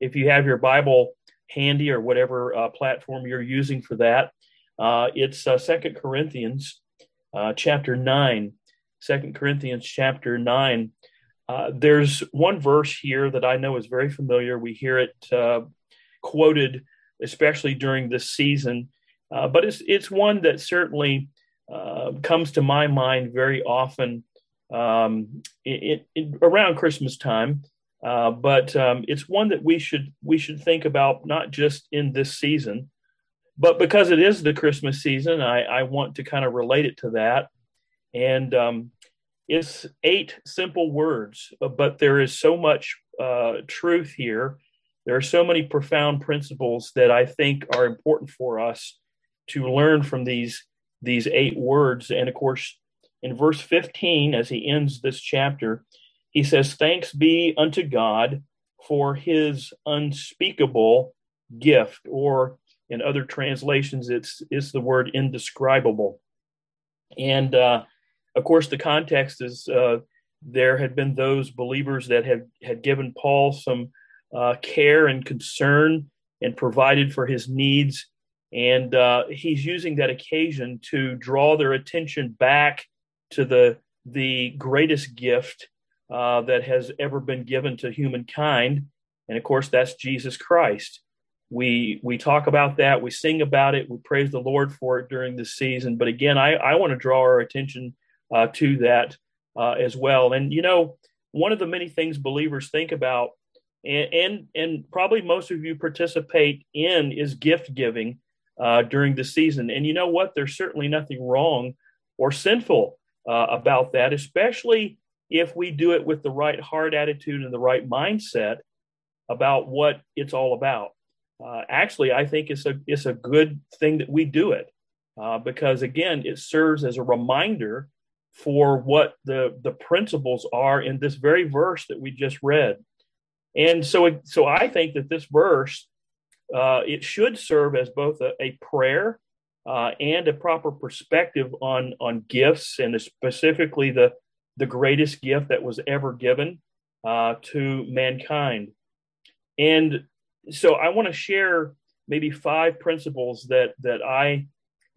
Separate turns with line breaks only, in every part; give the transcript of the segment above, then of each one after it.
if you have your Bible handy or whatever uh, platform you're using for that, uh, it's uh, Second Corinthians uh, chapter 9. 2 Corinthians chapter 9. Uh, there's one verse here that I know is very familiar. We hear it uh, quoted, especially during this season, uh, but it's, it's one that certainly uh, comes to my mind very often um, around Christmas time. Uh, but um, it's one that we should we should think about not just in this season, but because it is the Christmas season, I, I want to kind of relate it to that. And um, it's eight simple words, but there is so much uh, truth here. There are so many profound principles that I think are important for us to learn from these these eight words. And of course, in verse 15, as he ends this chapter, he says, Thanks be unto God for his unspeakable gift, or in other translations, it's, it's the word indescribable. And uh, of course, the context is uh, there had been those believers that had, had given Paul some uh, care and concern and provided for his needs. And uh, he's using that occasion to draw their attention back to the, the greatest gift uh, that has ever been given to humankind. And of course, that's Jesus Christ. We, we talk about that, we sing about it, we praise the Lord for it during this season. But again, I, I want to draw our attention uh, to that uh, as well. And you know, one of the many things believers think about, and and, and probably most of you participate in, is gift giving uh, during the season. And you know what? There's certainly nothing wrong or sinful uh, about that, especially if we do it with the right heart attitude and the right mindset about what it's all about. Uh, actually, I think it's a it's a good thing that we do it uh, because again, it serves as a reminder for what the the principles are in this very verse that we just read. And so, so I think that this verse uh, it should serve as both a, a prayer uh, and a proper perspective on on gifts and specifically the the greatest gift that was ever given uh, to mankind. And so, I want to share maybe five principles that that I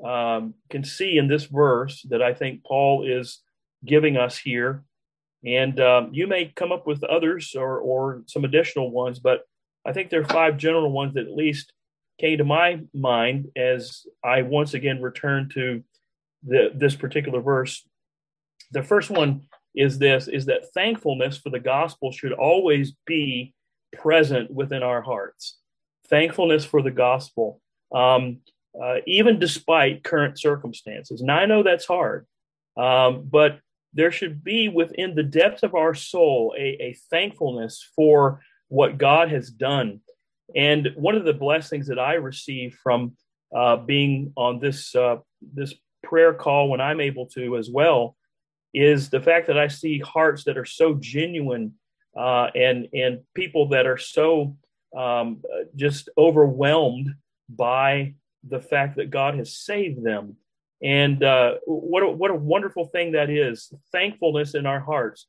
um, can see in this verse that I think Paul is giving us here. And um, you may come up with others or, or some additional ones, but I think there are five general ones that at least came to my mind as I once again return to the, this particular verse. The first one is this is that thankfulness for the gospel should always be present within our hearts. Thankfulness for the gospel. Um, uh, even despite current circumstances. And I know that's hard, um, but there should be within the depths of our soul a, a, thankfulness for what God has done. And one of the blessings that I receive from uh, being on this uh, this prayer call when I'm able to as well is the fact that I see hearts that are so genuine uh, and and people that are so um, just overwhelmed by the fact that God has saved them. And uh, what, a, what a wonderful thing that is thankfulness in our hearts.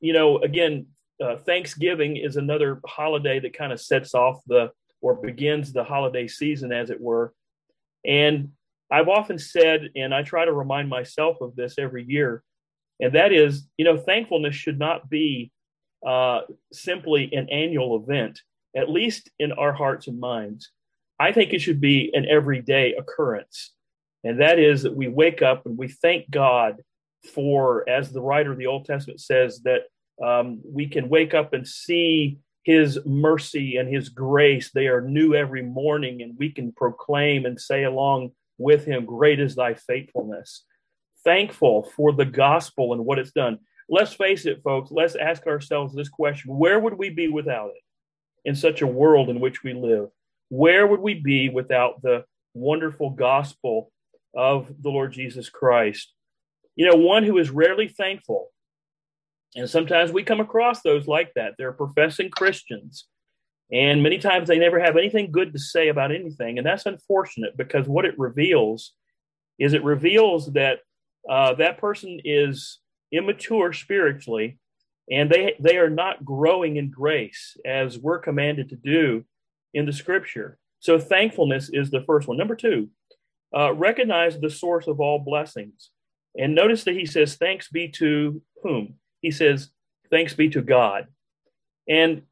You know, again, uh, Thanksgiving is another holiday that kind of sets off the or begins the holiday season, as it were. And I've often said, and I try to remind myself of this every year, and that is, you know, thankfulness should not be uh, simply an annual event, at least in our hearts and minds. I think it should be an everyday occurrence. And that is that we wake up and we thank God for, as the writer of the Old Testament says, that um, we can wake up and see his mercy and his grace. They are new every morning, and we can proclaim and say along with him, Great is thy faithfulness. Thankful for the gospel and what it's done. Let's face it, folks, let's ask ourselves this question Where would we be without it in such a world in which we live? where would we be without the wonderful gospel of the Lord Jesus Christ? You know, one who is rarely thankful. And sometimes we come across those like that. They're professing Christians. And many times they never have anything good to say about anything. And that's unfortunate because what it reveals is it reveals that uh, that person is immature spiritually and they they are not growing in grace as we're commanded to do in the scripture. So thankfulness is the first one. Number two, uh, recognize the source of all blessings. And notice that he says, Thanks be to whom? He says, Thanks be to God. And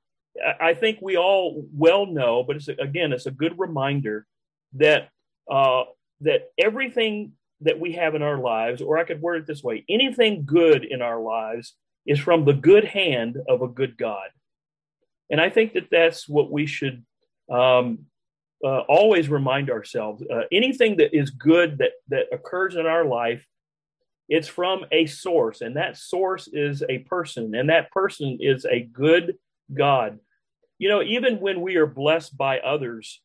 I think we all well know, but it's again, it's a good reminder that uh, that everything that we have in our lives, or I could word it this way, anything good in our lives is from the good hand of a good God. And I think that that's what we should um, uh, always remind ourselves. Uh, anything that is good that that occurs in our life, it's from a source, and that source is a person, and that person is a good God. You know, even when we are blessed by others,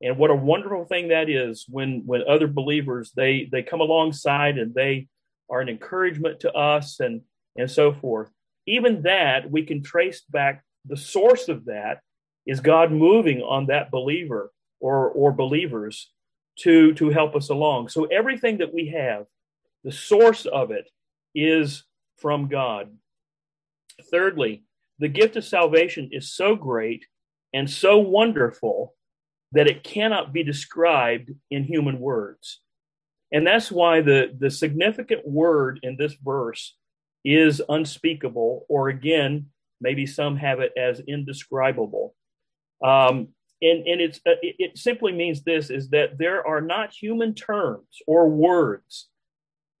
and what a wonderful thing that is when when other believers they they come alongside and they are an encouragement to us and and so forth. Even that we can trace back the source of that is God moving on that believer or or believers to to help us along. So everything that we have, the source of it is from God. Thirdly, the gift of salvation is so great and so wonderful that it cannot be described in human words. And that's why the, the significant word in this verse is unspeakable, or again, maybe some have it as indescribable. Um, and and it's uh, it, it simply means this is that there are not human terms or words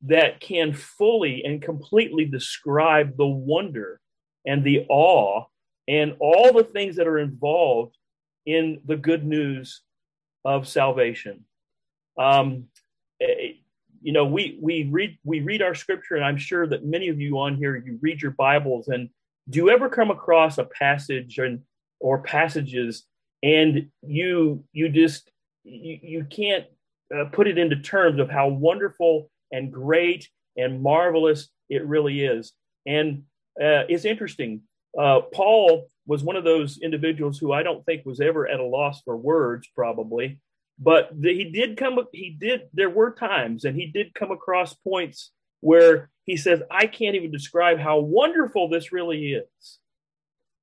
that can fully and completely describe the wonder and the awe and all the things that are involved in the good news of salvation. Um, eh, you know, we we read we read our scripture, and I'm sure that many of you on here you read your Bibles, and do you ever come across a passage and or passages, and you you just you, you can't uh, put it into terms of how wonderful and great and marvelous it really is, and uh, it's interesting. Uh, Paul was one of those individuals who I don't think was ever at a loss for words, probably. But the, he did come, he did, there were times, and he did come across points where he says, I can't even describe how wonderful this really is.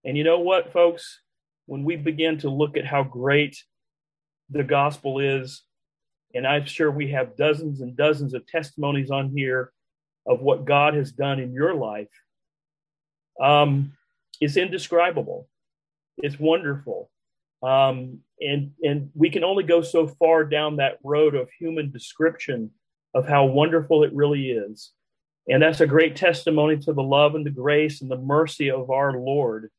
And you know what, folks? When we begin to look at how great the gospel is, and I'm sure we have dozens and dozens of testimonies on here of what God has done in your life. Um, is indescribable. It's wonderful. Um, and, and we can only go so far down that road of human description of how wonderful it really is. And that's a great testimony to the love and the grace and the mercy of our Lord.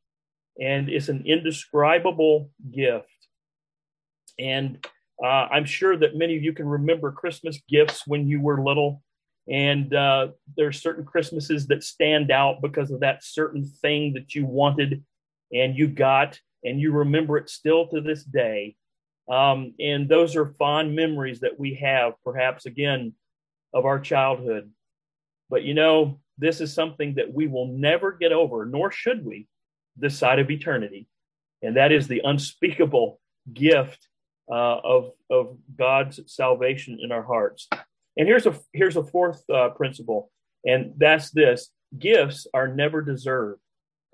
And it's an indescribable gift. And uh, I'm sure that many of you can remember Christmas gifts when you were little. And uh, there's certain Christmases that stand out because of that certain thing that you wanted and you got, and you remember it still to this day. Um, and those are fond memories that we have, perhaps again, of our childhood. But you know, this is something that we will never get over, nor should we, this side of eternity. And that is the unspeakable gift uh, of, of God's salvation in our hearts. And here's a here's a fourth uh, principle, and that's this: gifts are never deserved.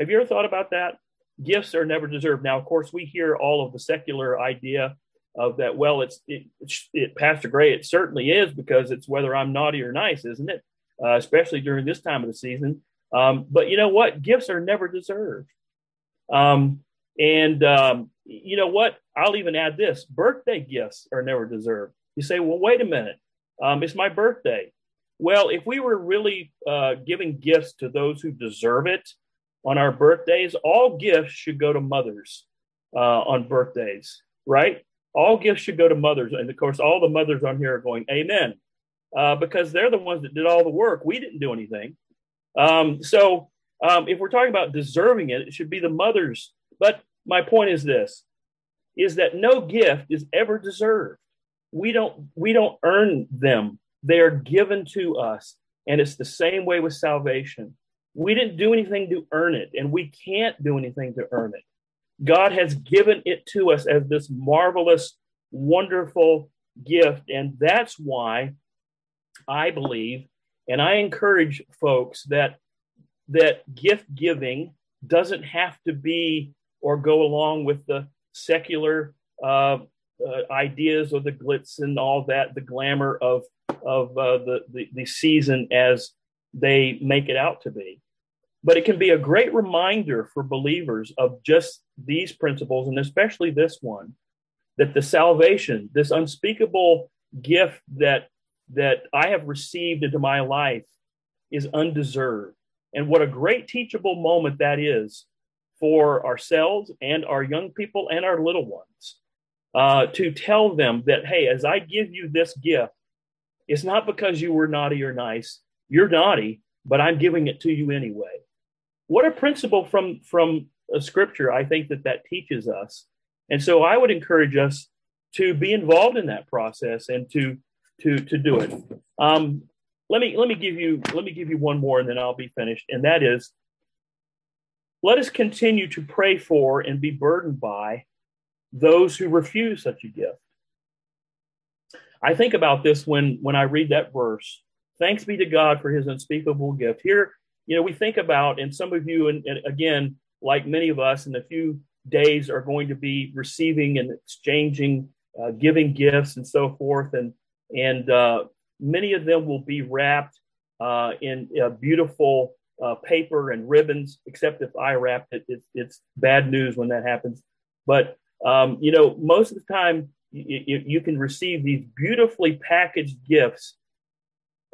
Have you ever thought about that? Gifts are never deserved. Now, of course, we hear all of the secular idea of that. Well, it's it, it Pastor Gray. It certainly is because it's whether I'm naughty or nice, isn't it? Uh, especially during this time of the season. Um, but you know what? Gifts are never deserved. Um, and um, you know what? I'll even add this: birthday gifts are never deserved. You say, well, wait a minute. Um, it's my birthday. Well, if we were really uh, giving gifts to those who deserve it on our birthdays, all gifts should go to mothers uh, on birthdays, right? All gifts should go to mothers. And of course, all the mothers on here are going, Amen, uh, because they're the ones that did all the work. We didn't do anything. Um, so um, if we're talking about deserving it, it should be the mothers. But my point is this is that no gift is ever deserved we don't we don't earn them. They are given to us and it's the same way with salvation. We didn't do anything to earn it and we can't do anything to earn it. God has given it to us as this marvelous wonderful gift and that's why i believe and i encourage folks that that gift giving doesn't have to be or go along with the secular uh, uh, ideas or the glitz and all that, the glamour of of uh, the, the the season as they make it out to be. But it can be a great reminder for believers of just these principles, and especially this one, that the salvation, this unspeakable gift that that I have received into my life, is undeserved. And what a great teachable moment that is for ourselves and our young people and our little ones uh, to tell them that, hey, as I give you this gift, it's not because you were naughty or nice. You're naughty, but I'm giving it to you anyway. What a principle from from a scripture I think that that teaches us. And so I would encourage us to be involved in that process and to to to do it. Um, let me let me give you let me give you one more and then I'll be finished. And that is let us continue to pray for and be burdened by those who refuse such a gift. I think about this when when I read that verse. Thanks be to God for his unspeakable gift. Here, you know, we think about, and some of you, and, and again, like many of us, in a few days are going to be receiving and exchanging, uh, giving gifts and so forth. And, and uh, many of them will be wrapped uh, in beautiful uh, paper and ribbons, except if I wrapped it, it's, it's bad news when that happens. But um, you know, most of the time you, you can receive these beautifully packaged gifts.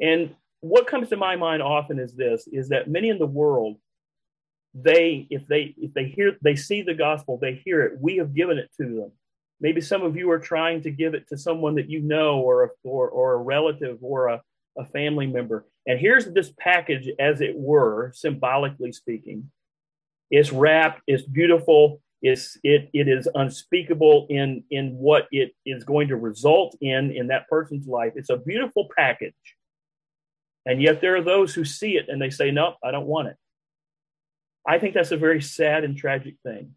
And what comes to my mind often is this: is that many in the world, they if they if they hear they see the gospel, they hear it. We have given it to them. Maybe some of you are trying to give it to someone that you know, or a, or, or a relative, or a, a family member. And here's this package, as it were, symbolically speaking. It's wrapped. It's beautiful it's, it, it is unspeakable in, in what it is going to result in in that person's life. It's a beautiful package. And yet there are those who see it and they say, no, I don't want it. I think that's a very sad and tragic thing.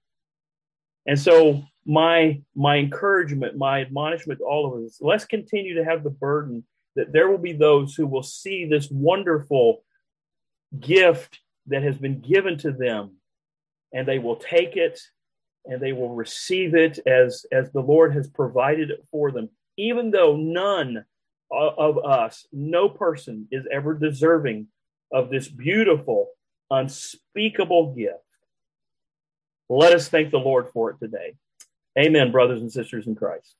And so my my encouragement, my admonishment to all of us, let's continue to have the burden that there will be those who will see this wonderful gift that has been given to them and they will take it and they will receive it as as the Lord has provided it for them, even though none of us, no person is ever deserving of this beautiful, unspeakable gift. Let us thank the Lord for it today. Amen, brothers and sisters in Christ.